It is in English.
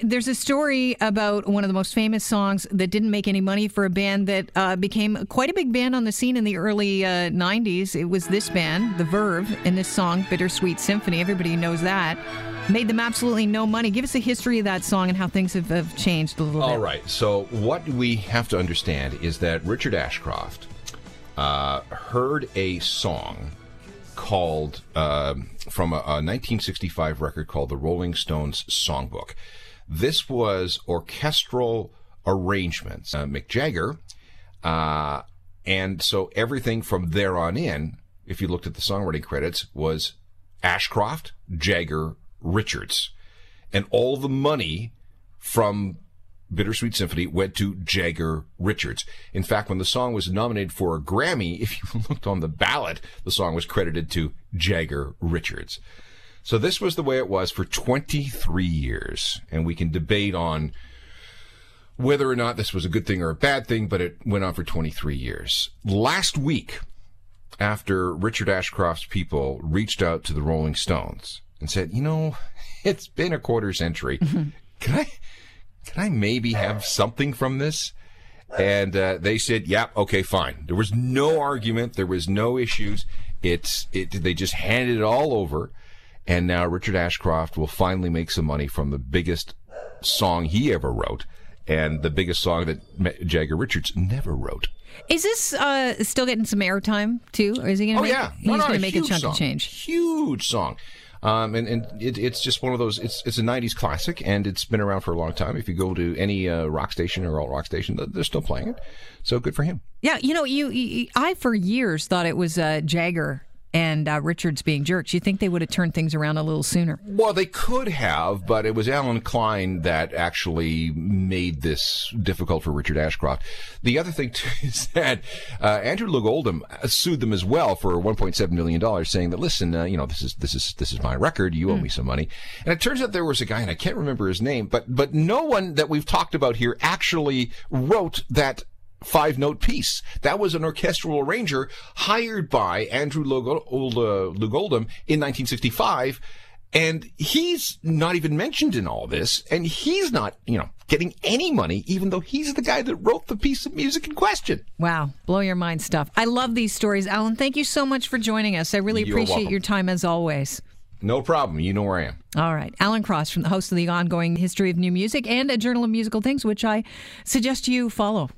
There's a story about one of the most famous songs that didn't make any money for a band that uh, became quite a big band on the scene in the early uh, 90s. It was this band, The Verve, and this song, Bittersweet Symphony. Everybody knows that. Made them absolutely no money. Give us a history of that song and how things have, have changed a little All bit. right. So, what we have to understand is that Richard Ashcroft uh, heard a song called uh, from a, a 1965 record called the Rolling Stones Songbook. This was orchestral arrangements. Uh, Mick Jagger, uh, and so everything from there on in, if you looked at the songwriting credits, was Ashcroft, Jagger, Richards, and all the money from Bittersweet Symphony went to Jagger Richards. In fact, when the song was nominated for a Grammy, if you looked on the ballot, the song was credited to Jagger Richards. So this was the way it was for 23 years, and we can debate on whether or not this was a good thing or a bad thing, but it went on for 23 years. Last week, after Richard Ashcroft's people reached out to the Rolling Stones and said, "You know, it's been a quarter century. Can I can I maybe have something from this?" And uh, they said, "Yep, okay, fine." There was no argument. There was no issues. It's it. They just handed it all over, and now Richard Ashcroft will finally make some money from the biggest song he ever wrote, and the biggest song that Jagger Richards never wrote. Is this uh, still getting some airtime, too? Or is he going to Oh make, yeah, he's No, no, going to make a chunk song. of change? Huge song. Um, and and it, it's just one of those. It's it's a '90s classic, and it's been around for a long time. If you go to any uh, rock station or alt rock station, they're- they're still playing it. So good for him. Yeah, you know, you, you I for years thought it was uh, Jagger and uh, Richards being jerks. You think they would have turned things around a little sooner? Well, they could have, but it was Allen Klein that actually made this difficult for Richard Ashcroft. The other thing too is that uh, Andrew Loog Oldham sued them as well for 1.7 million dollars, saying that listen, uh, you know, this is this is this is my record. You owe me some money. And it turns out there was a guy, and I can't remember his name, but but no one that we've talked about here actually wrote that five note piece. That was an orchestral arranger hired by Andrew uh, Loog Oldham in 1965. And he's not even mentioned in all this. And he's not, you know, getting any money, even though he's the guy that wrote the piece of music in question. Wow, blow your mind stuff. I love these stories. Alan, thank you so much for joining us. I really You're appreciate welcome. your time as always. No problem. You know where I am. All right. Alan Cross from the host of the ongoing History of New Music and a Journal of Musical Things, which I suggest you follow.